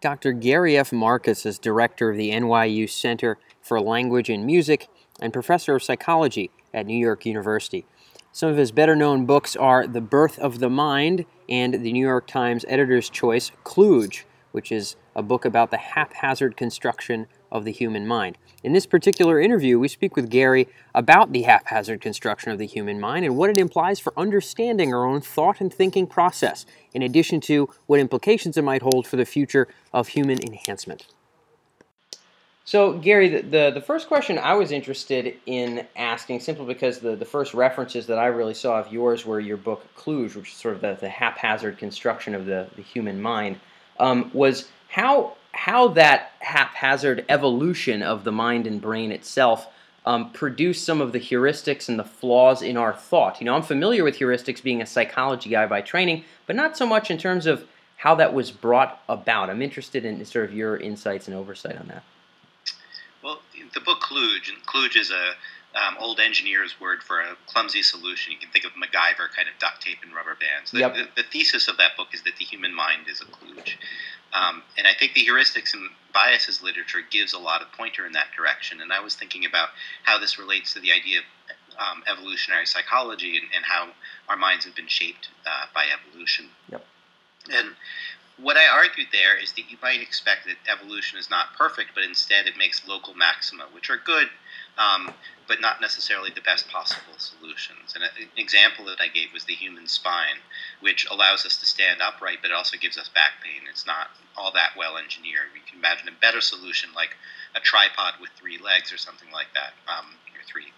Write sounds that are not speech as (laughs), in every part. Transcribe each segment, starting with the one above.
Dr. Gary F. Marcus is director of the NYU Center for Language and Music and professor of psychology at New York University. Some of his better known books are The Birth of the Mind and the New York Times editor's choice, Kluge, which is a book about the haphazard construction of the human mind. In this particular interview, we speak with Gary about the haphazard construction of the human mind and what it implies for understanding our own thought and thinking process, in addition to what implications it might hold for the future of human enhancement. So, Gary, the, the, the, first question I was interested in asking, simply because the, the first references that I really saw of yours were your book Kluge, which is sort of the, the haphazard construction of the, the human mind, um, was how how that haphazard evolution of the mind and brain itself um, produced some of the heuristics and the flaws in our thought. You know, I'm familiar with heuristics being a psychology guy by training, but not so much in terms of how that was brought about. I'm interested in sort of your insights and oversight on that. Well, the book Kluge, and Kluge is a um, old engineer's word for a clumsy solution. You can think of MacGyver kind of duct tape and rubber bands. The, yep. the, the thesis of that book is that the human mind is a kludge. Um, and I think the heuristics and biases literature gives a lot of pointer in that direction. And I was thinking about how this relates to the idea of um, evolutionary psychology and, and, how our minds have been shaped uh, by evolution. Yep. And what I argued there is that you might expect that evolution is not perfect, but instead it makes local maxima, which are good um, but not necessarily the best possible solutions. And an example that I gave was the human spine, which allows us to stand upright, but also gives us back pain. It's not all that well engineered. We can imagine a better solution, like a tripod with three legs or something like that, um, or three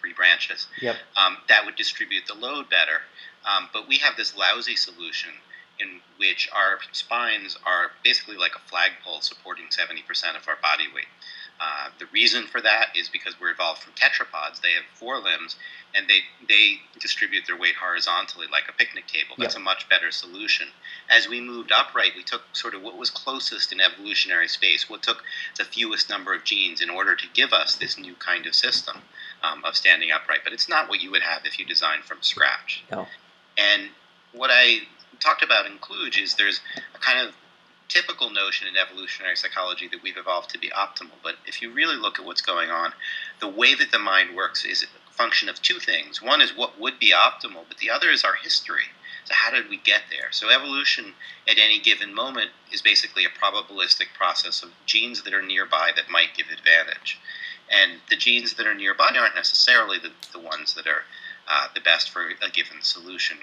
three branches. Yep. Um, that would distribute the load better. Um, but we have this lousy solution in which our spines are basically like a flagpole supporting 70% of our body weight. Uh, the reason for that is because we're evolved from tetrapods. They have four limbs, and they they distribute their weight horizontally like a picnic table. That's a much better solution. As we moved upright, we took sort of what was closest in evolutionary space, what took the fewest number of genes in order to give us this new kind of system um, of standing upright. But it's not what you would have if you designed from scratch. No. And what I talked about in Kluge is there's a kind of typical notion in evolutionary psychology that we've evolved to be optimal. But if you really look at what's going on, the way that the mind works is a function of two things. One is what would be optimal, but the other is our history. So, how did we get there? So, evolution at any given moment is basically a probabilistic process of genes that are nearby that might give advantage. And the genes that are nearby aren't necessarily the, the ones that are uh, the best for a given solution.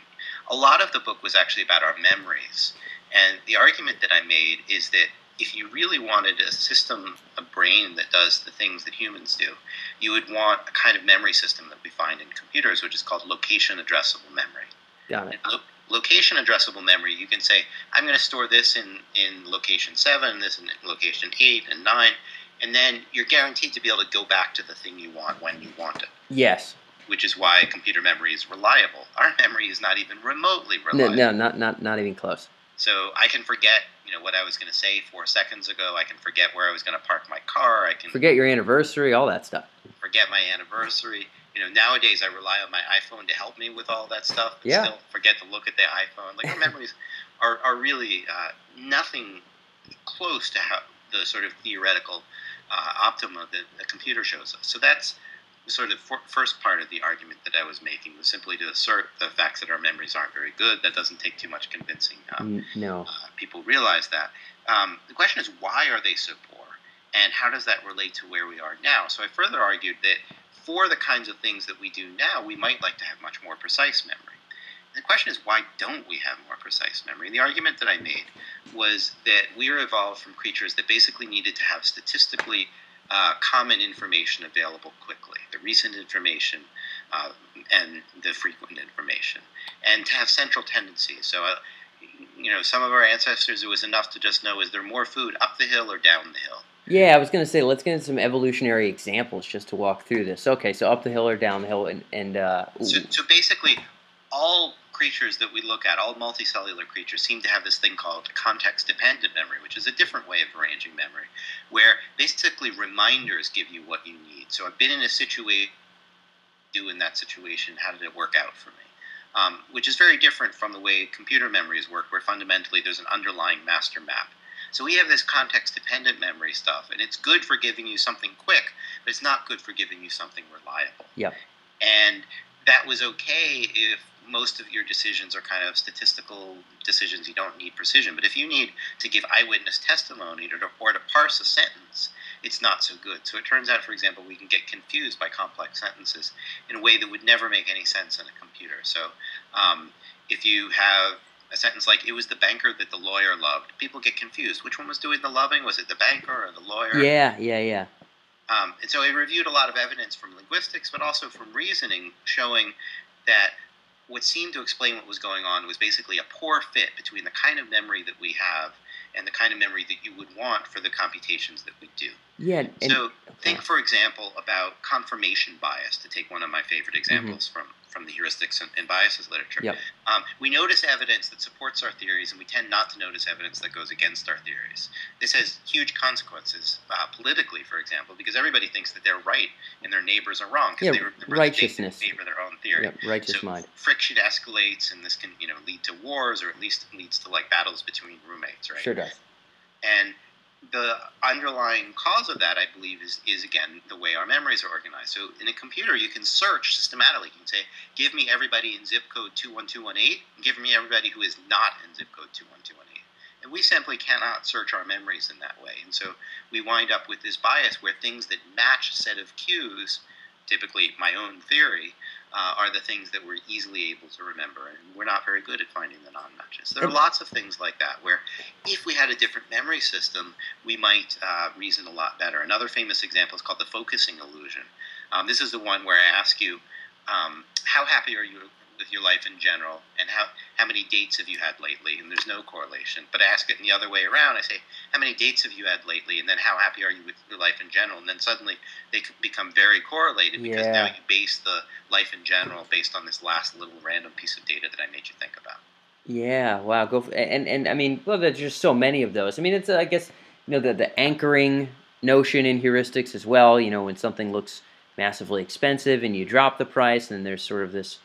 A lot of the book was actually about our memories and the argument that I made is that if you really wanted a system, a brain that does the things that humans do, you would want a kind of memory system that we find in computers, which is called location addressable memory. Got it. Lo- location addressable memory, you can say, I'm going to store this in, in location 7, this in location 8 and 9, and then you're guaranteed to be able to go back to the thing you want when you want it. Yes. Which is why computer memory is reliable. Our memory is not even remotely reliable. No, no not, not, not even close. So I can forget, you know, what I was going to say four seconds ago. I can forget where I was going to park my car. I can forget your anniversary, all that stuff. Forget my anniversary. You know, nowadays I rely on my iPhone to help me with all that stuff. But yeah. Still forget to look at the iPhone. Like (laughs) our memories are are really uh, nothing close to how the sort of theoretical uh, optima that a computer shows us. So that's sort of for, first part of the argument that I was making was simply to assert the facts that our memories aren't very good. That doesn't take too much convincing. Um, no. Uh, people realize that. Um, the question is, why are they so poor? And how does that relate to where we are now? So I further argued that for the kinds of things that we do now, we might like to have much more precise memory. And the question is, why don't we have more precise memory? And the argument that I made was that we are evolved from creatures that basically needed to have statistically uh, common information available quickly, the recent information uh, and the frequent information, and to have central tendencies. So, uh, you know, some of our ancestors, it was enough to just know is there more food up the hill or down the hill? Yeah, I was going to say, let's get into some evolutionary examples just to walk through this. Okay, so up the hill or down the hill, and, and uh, so, so basically, all creatures that we look at, all multicellular creatures, seem to have this thing called context dependent memory, which is a different way of arranging memory, where basically reminders give you what you need. So I've been in a situation, do in that situation, how did it work out for me? Um, which is very different from the way computer memories work, where fundamentally there's an underlying master map. So we have this context dependent memory stuff, and it's good for giving you something quick, but it's not good for giving you something reliable. Yeah. And that was okay if most of your decisions are kind of statistical decisions. You don't need precision. But if you need to give eyewitness testimony or to, or to parse a sentence, it's not so good. So it turns out, for example, we can get confused by complex sentences in a way that would never make any sense in a computer. So um, if you have a sentence like "It was the banker that the lawyer loved," people get confused. Which one was doing the loving? Was it the banker or the lawyer? Yeah, yeah, yeah. Um, and so I reviewed a lot of evidence from linguistics, but also from reasoning, showing that what seemed to explain what was going on was basically a poor fit between the kind of memory that we have and the kind of memory that you would want for the computations that we do. Yeah. And, so think, for example, about confirmation bias, to take one of my favorite mm-hmm. examples mm-hmm. from from the heuristics and, and biases literature. Yep. Um, we notice evidence that supports our theories, and we tend not to notice evidence that goes against our theories. This has huge consequences uh, politically, for example, because everybody thinks that they're right and their neighbors are wrong because yeah, they righteousness favor their own theory. Yep, righteous so mind. Friction escalates, and this can you know lead to wars, or at least leads to like battles between roommates, right? Sure does. And the underlying cause of that, I believe, is, is again the way our memories are organized. So in a computer, you can search systematically. You can say, give me everybody in zip code 21218, and give me everybody who is not in zip code 21218. And we simply cannot search our memories in that way. And so we wind up with this bias where things that match a set of cues, typically my own theory, uh, are the things that we're easily able to remember, and we're not very good at finding the non-matches. There are lots of things like that where, if we had a different memory system, we might uh, reason a lot better. Another famous example is called the focusing illusion. Um, this is the one where I ask you, um, how happy are you with your life in general, and how, how many dates have you had lately? And there's no correlation. But I ask it in the other way around. I say, how many dates have you had lately? And then how happy are you with your life in general? And then suddenly they become very correlated because yeah. now you base the life in general based on this last little random piece of data that I made you think about. Yeah, wow. Go for, and and I mean, well, there's just so many of those. I mean, it's uh, I guess you know the the anchoring notion in heuristics as well. You know, when something looks massively expensive and you drop the price, and there's sort of this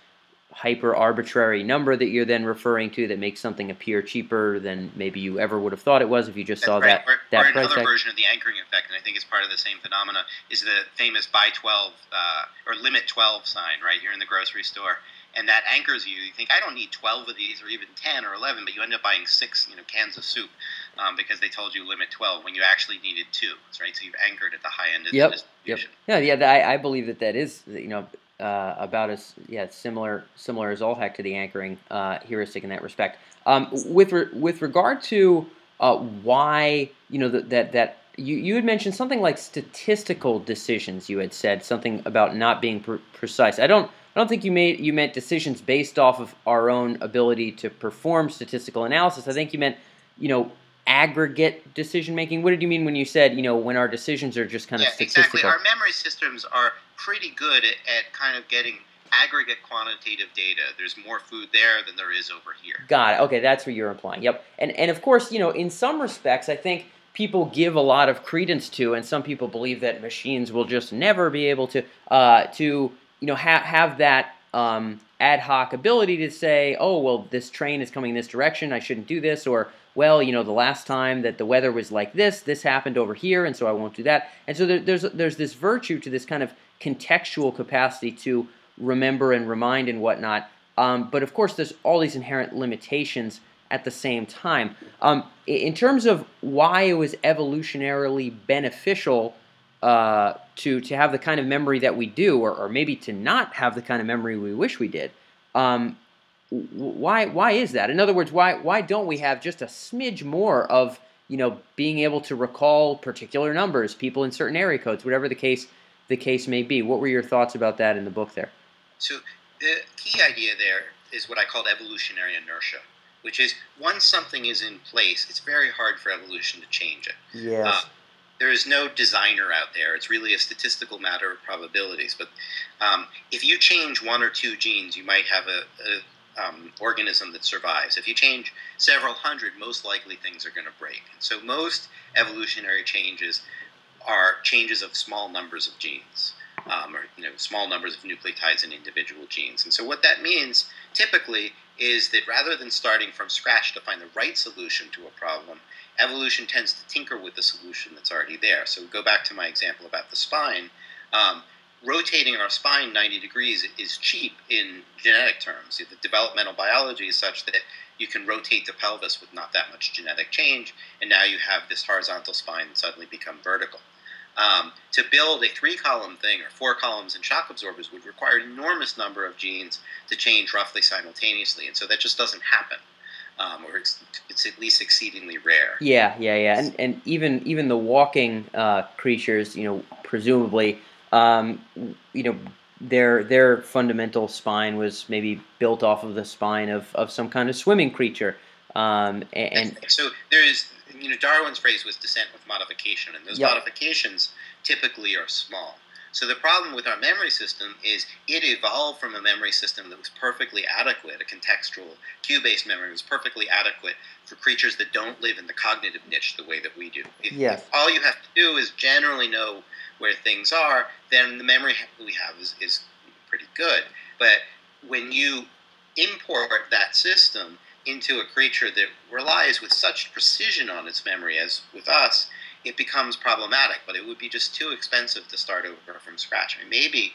hyper arbitrary number that you're then referring to that makes something appear cheaper than maybe you ever would have thought it was if you just saw right. that or, that or price another tag. version of the anchoring effect, and I think it's part of the same phenomena, is the famous buy 12 uh, or limit 12 sign, right? You're in the grocery store, and that anchors you. You think, I don't need 12 of these or even 10 or 11, but you end up buying six you know, cans of soup um, because they told you limit 12 when you actually needed two, right? So you've anchored at the high end of yep. the distribution. Yep. Yeah, yeah, I, I believe that that is, you know, uh, about as yeah similar similar as Olhak to the anchoring uh, heuristic in that respect. Um, with re- with regard to uh, why you know that that, that you, you had mentioned something like statistical decisions. You had said something about not being pre- precise. I don't I don't think you made you meant decisions based off of our own ability to perform statistical analysis. I think you meant you know aggregate decision making. What did you mean when you said you know when our decisions are just kind yeah, of statistical? Exactly. Our memory systems are pretty good at, at kind of getting aggregate quantitative data. There's more food there than there is over here. Got it. Okay, that's what you're implying. Yep. And and of course, you know, in some respects, I think people give a lot of credence to, and some people believe that machines will just never be able to uh, to you know ha- have that um, ad hoc ability to say, oh well, this train is coming this direction, I shouldn't do this, or well, you know, the last time that the weather was like this, this happened over here, and so I won't do that. And so there, there's there's this virtue to this kind of contextual capacity to remember and remind and whatnot. Um, but of course, there's all these inherent limitations at the same time. Um, in terms of why it was evolutionarily beneficial uh, to to have the kind of memory that we do, or, or, maybe to not have the kind of memory we wish we did. Um, why why is that? In other words, why why don't we have just a smidge more of you know being able to recall particular numbers, people in certain area codes, whatever the case the case may be. What were your thoughts about that in the book there? So the key idea there is what I called evolutionary inertia, which is once something is in place, it's very hard for evolution to change it. Yes. Uh, there is no designer out there. It's really a statistical matter of probabilities. But um, if you change one or two genes, you might have a, a um, organism that survives. If you change several hundred, most likely things are going to break. So most evolutionary changes are changes of small numbers of genes, um, or you know, small numbers of nucleotides in individual genes. And so what that means typically is that rather than starting from scratch to find the right solution to a problem, evolution tends to tinker with the solution that's already there. So go back to my example about the spine. Um, rotating our spine 90 degrees is cheap in genetic terms. The developmental biology is such that you can rotate the pelvis with not that much genetic change, and now you have this horizontal spine suddenly become vertical. Um, to build a three column thing or four columns in shock absorbers would require an enormous number of genes to change roughly simultaneously, and so that just doesn't happen. Um, or it's, it's, at least exceedingly rare. Yeah, yeah, yeah, and and even even the walking uh, creatures, you know, presumably, um, you know, their their fundamental spine was maybe built off of the spine of, of some kind of swimming creature. Um, and, and, so there is you know, Darwin's phrase was descent with modification, and those yep. modifications typically are small. So the problem with our memory system is it evolved from a memory system that was perfectly adequate, a contextual cue-based memory was perfectly adequate for creatures that don't live in the cognitive niche the way that we do. If, yes. if all you have to do is generally know where things are, then the memory we have is, is pretty good. But when you import that system into a creature that relies with such precision on its memory as with us, it becomes problematic. But it would be just too expensive to start over from scratch. I mean, maybe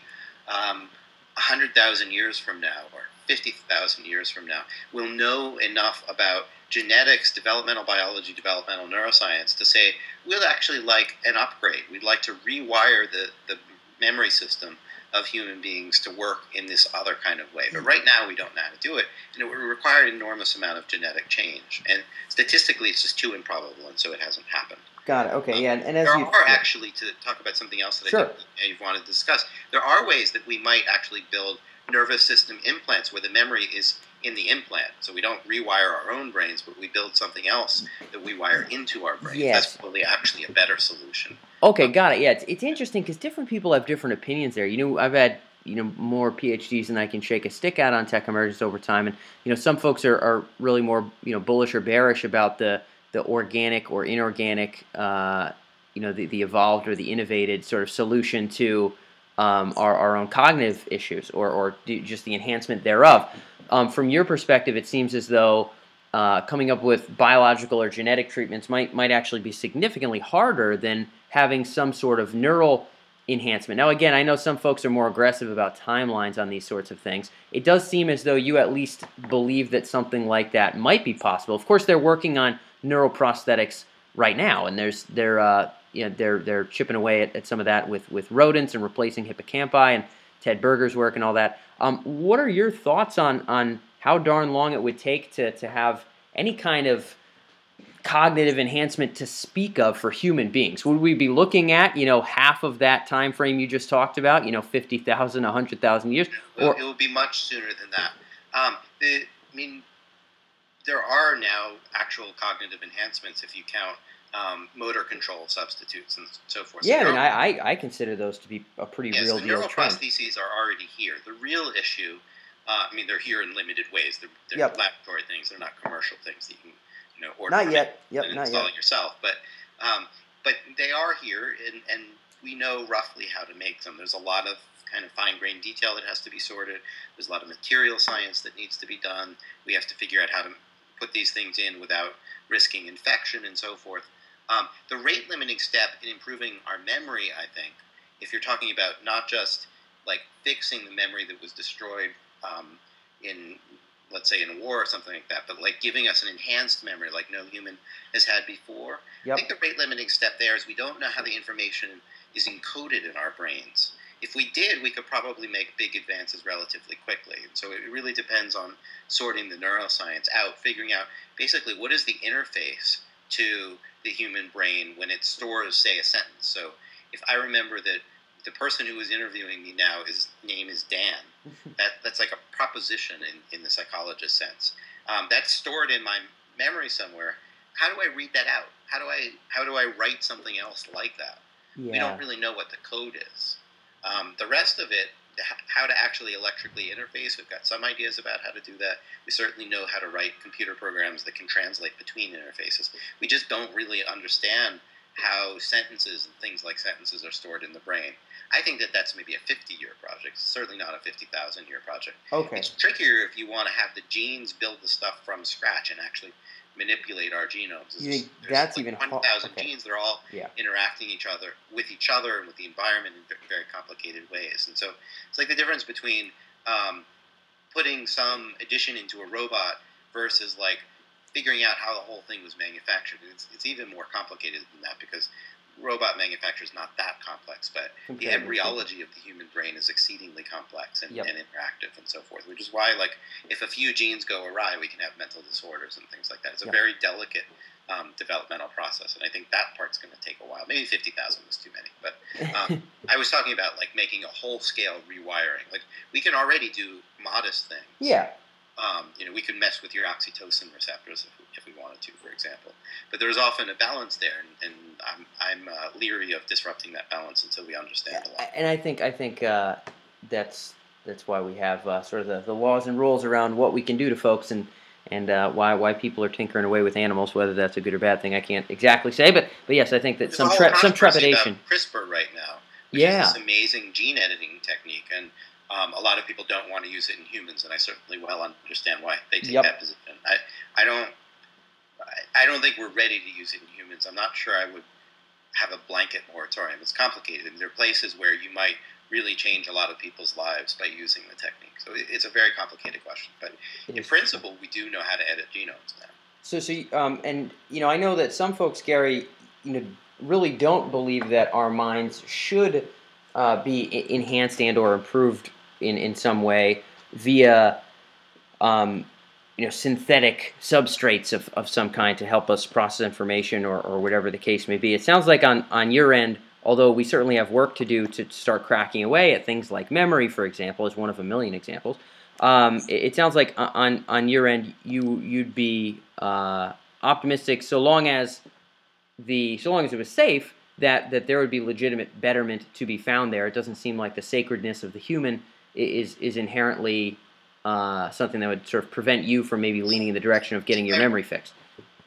um, 100,000 years from now or 50,000 years from now, we'll know enough about genetics, developmental biology, developmental neuroscience to say we'd actually like an upgrade. We'd like to rewire the, the memory system of human beings to work in this other kind of way. But hmm. right now, we don't know how to do it, and it would require an enormous amount of genetic change. And statistically, it's just too improbable, and so it hasn't happened. Got it. Okay. Um, yeah. And as there you, are actually to talk about something else that sure. I think you've wanted to discuss. There are ways that we might actually build nervous system implants where the memory is in the implant. So we don't rewire our own brains, but we build something else that we wire into our brains. Yes. That's probably actually a better solution. Okay, got it. Yeah, it's, it's interesting because different people have different opinions there. You know, I've had you know more PhDs than I can shake a stick at on tech emergence over time, and you know some folks are, are really more you know bullish or bearish about the the organic or inorganic, uh, you know, the, the evolved or the innovated sort of solution to um, our, our own cognitive issues or, or just the enhancement thereof. Um, from your perspective, it seems as though uh, coming up with biological or genetic treatments might might actually be significantly harder than having some sort of neural enhancement. Now, again, I know some folks are more aggressive about timelines on these sorts of things. It does seem as though you at least believe that something like that might be possible. Of course, they're working on neuroprosthetics right now, and there's they're uh, you know, they're they're chipping away at, at some of that with with rodents and replacing hippocampi and Ted Berger's work and all that. Um, what are your thoughts on on how darn long it would take to to have any kind of cognitive enhancement to speak of for human beings? Would we be looking at, you know, half of that time frame you just talked about, you know, 50,000, 100,000 years? Or it will be much sooner than that. Um, the, I mean, there are now actual cognitive enhancements if you count um, motor control substitutes and so forth. Yeah, so I mean, I, I consider those to be a pretty yes, real the deal neuroprostheses are already here. The real issue, uh, I mean, they're here in limited ways. They're, they're yep. laboratory things. They're not commercial things that you can you know, order not yet. Yep, and not install yet. it yourself. But um, but they are here, and, and we know roughly how to make them. There's a lot of kind of fine grained detail that has to be sorted. There's a lot of material science that needs to be done. We have to figure out how to put these things in without risking infection and so forth. Um, the rate limiting step in improving our memory, I think, if you're talking about not just like fixing the memory that was destroyed um, in let's say in a war or something like that, but like giving us an enhanced memory like no human has had before. Yep. I think the rate limiting step there is we don't know how the information is encoded in our brains. If we did, we could probably make big advances relatively quickly. And so it really depends on sorting the neuroscience out, figuring out basically what is the interface to the human brain when it stores, say, a sentence. So if I remember that the person who is interviewing me now, his name is Dan. (laughs) that, that's like a proposition in, in the psychologist sense. Um, that's stored in my memory somewhere. How do I read that out? How do I how do I write something else like that? Yeah. We don't really know what the code is. Um, the rest of it, how to actually electrically interface, we've got some ideas about how to do that. We certainly know how to write computer programs that can translate between interfaces. We just don't really understand how sentences and things like sentences are stored in the brain. I think that that's maybe a 50 year project, certainly not a 50,000 year project. Okay. It's trickier if you want to have the genes build the stuff from scratch and actually manipulate our genomes. You think that's like even 1,000 okay. genes. They're all Yeah. interacting each other with each other and with the environment in very complicated ways. And so it's like the difference between um, putting some addition into a robot versus like figuring out how the whole thing was manufactured. It's, it's even more complicated than that because robot manufacture is not that complex, but the embryology of the human brain is exceedingly complex and, Yep. and interactive and so forth, which is why, like, if a few genes go awry, we can have mental disorders and things like that. It's a Yep. very delicate um, developmental process, and I think that part's going to take a while. Maybe 50,000 was too many, but um, (laughs) I was talking about, like, making a whole-scale rewiring. Like, we can already do modest things. yeah. Um, you know, we could mess with your oxytocin receptors if we, if we wanted to, for example. But there's often a balance there, and, and I'm, I'm uh, leery of disrupting that balance until we understand a lot. and I think I think uh, that's that's why we have uh, sort of the, the laws and rules around what we can do to folks and and uh, why why people are tinkering away with animals. Whether that's a good or bad thing, I can't exactly say. But but yes, I think that There's some tre- some trepidation. CRISPR right now, Yeah. is this amazing gene editing technique, and um, a lot of people don't want to use it in humans, and I certainly well understand why they take Yep. that position. I, I don't I, don't think we're ready to use it in humans. I'm not sure I would have a blanket moratorium. It's complicated. and there are places where you might really change a lot of people's lives by using the technique. So it's a very complicated question, but It in principle, we do know how to edit genomes now. So, so um, and you know, I know that some folks, Gary, you know, really don't believe that our minds should uh, be enhanced and or improved in in some way via, um, you know, synthetic substrates of, of some kind to help us process information or, or whatever the case may be. It sounds like on on your end, although we certainly have work to do to start cracking away at things like memory, for example, is one of a million examples. Um, it, it sounds like on on your end, you you'd be uh, optimistic so long as the so long as it was safe that that there would be legitimate betterment to be found there. It doesn't seem like the sacredness of the human is is inherently uh, something that would sort of prevent you from maybe leaning in the direction of getting your memory fixed.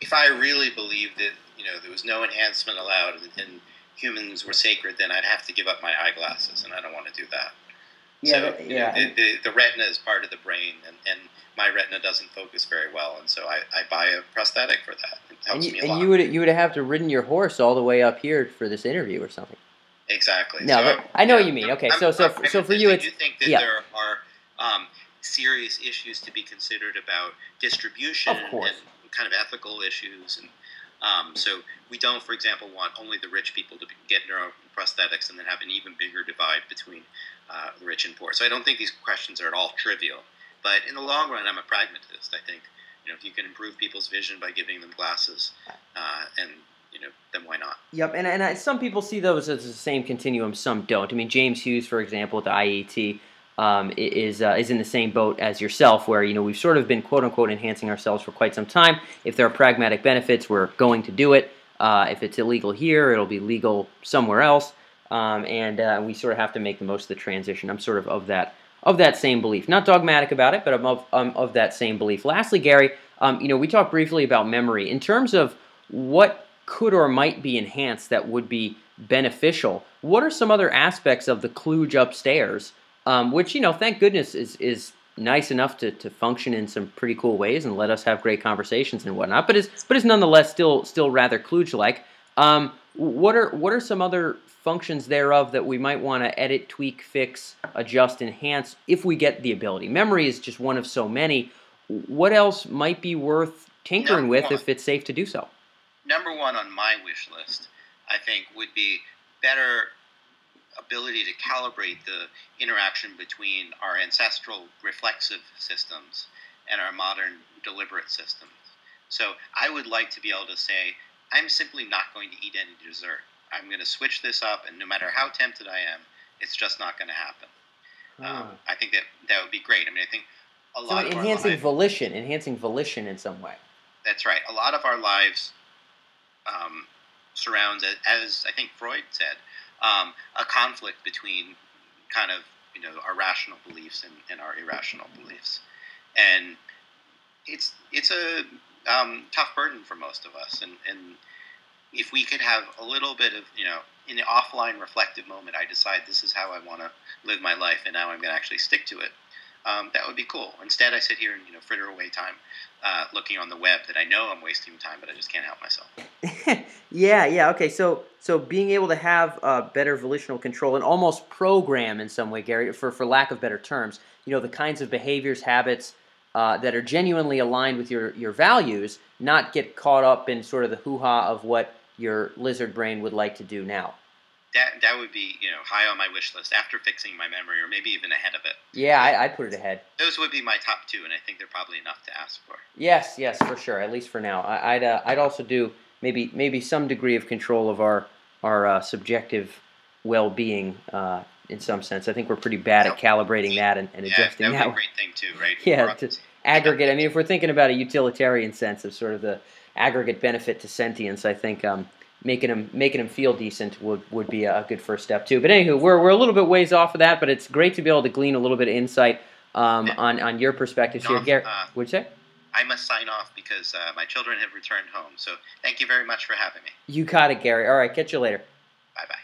if I really believed that you know there was no enhancement allowed and, humans were sacred, then I'd have to give up my eyeglasses, and I don't want to do that. so that- you know, the, the, the retina is part of the brain, and, and my retina doesn't focus very well, and so I, I buy a prosthetic for that. It and you, me a and lot. you would you would have to ridden your horse all the way up here for this interview or something. exactly. No, So, but I know yeah, what you mean. Okay, I'm- so- so I'm for- so for you I it's- do think that yeah. there are um, serious issues to be considered about distribution and kind of ethical issues, and um, so we don't, for example, want only the rich people to be, get neuroprosthetics and then have an even bigger divide between uh, rich and poor. So I don't think these questions are at all trivial. But in the long run, I'm a pragmatist. I think you know if you can improve people's vision by giving them glasses, uh, and you know, then why not? Yep, and, and I, some people see those as the same continuum, some don't. I mean, James Hughes, for example, at the IEET, um, is uh, is in the same boat as yourself, where you know we've sort of been quote unquote enhancing ourselves for quite some time. If there are pragmatic benefits, we're going to do it. Uh, if it's illegal here, it'll be legal somewhere else, um, and uh, we sort of have to make the most of the transition. I'm sort of of that of that same belief, not dogmatic about it, but I'm of of that same belief. Lastly, Gary, um, you know, we talked briefly about memory in terms of what could or might be enhanced that would be beneficial. What are some other aspects of the kludge upstairs, um, which you know, thank goodness, is is nice enough to, to function in some pretty cool ways and let us have great conversations and whatnot, but is but is nonetheless still still rather kludge like. Um, what are what are some other functions thereof that we might want to edit, tweak, fix, adjust, enhance if we get the ability? Memory is just one of so many. What else might be worth tinkering Number with one. if it's safe to do so? number one on my wish list, I think, would be better ability to calibrate the interaction between our ancestral reflexive systems and our modern deliberate systems. So I would like to be able to say, I'm simply not going to eat any dessert. I'm going to switch this up, and no matter how tempted I am, it's just not going to happen. Um, I think that that would be great. I mean, I think a So lot of our enhancing lives- volition, enhancing volition in some way. that's right. A lot of our lives um, surrounds, as I think Freud said, um, a conflict between kind of you know our rational beliefs and, and our irrational beliefs, and it's it's a um, tough burden for most of us, and and if we could have a little bit of, you know, in the offline reflective moment, I decide this is how I want to live my life, and now I'm going to actually stick to it. Um, that would be cool. Instead, I sit here and you know fritter away time uh, looking on the web that I know I'm wasting time, but I just can't help myself. (laughs) yeah, yeah, okay. So, so being able to have uh, better volitional control and almost program in some way, Gary, for for lack of better terms, you know, the kinds of behaviors, habits uh, that are genuinely aligned with your your values, not get caught up in sort of the hoo ha of what your lizard brain would like to do now. That, that would be you know high on my wish list after fixing my memory or maybe even ahead of it. Yeah, I, would put it ahead. Those would be my top two, and I think they're probably enough to ask for. Yes, yes, for sure. At least for now, I, would uh, I'd also do maybe maybe some degree of control of our our uh, subjective well being. Uh, in some sense, I think we're pretty bad at calibrating that and, and yeah, adjusting that. that. Would be a great thing too, right? Yeah, to aggregate. I mean, if we're thinking about a utilitarian sense of sort of the aggregate benefit to sentience, I think um, making him making him feel decent would, would be a good first step too. But anywho, we're, we're a little bit ways off of that, but it's great to be able to glean a little bit of insight um, on on your perspective here. Gary, uh, would you say? I must sign off because uh, my children have returned home. So thank you very much for having me. You got it, Gary. All right, catch you later. Bye bye.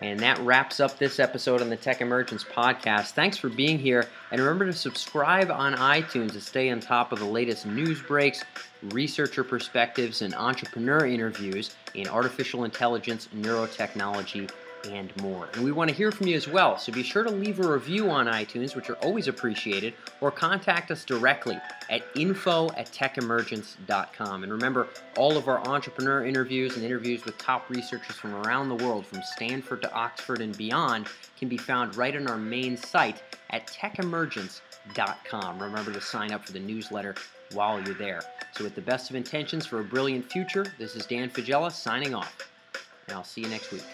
And that wraps up this episode on the Tech Emergence podcast. Thanks for being here. And remember to subscribe on iTunes to stay on top of the latest news breaks, researcher perspectives, and entrepreneur interviews in artificial intelligence, neurotechnology, and more. And we want to hear from you as well, so be sure to leave a review on iTunes, which are always appreciated, or contact us directly at info at techemergence.com. And remember, all of our entrepreneur interviews and interviews with top researchers from around the world, from Stanford to Oxford and beyond, can be found right on our main site at techemergence.com. Remember to sign up for the newsletter while you're there. So, with the best of intentions for a brilliant future, this is Dan Faggella signing off, and I'll see you next week.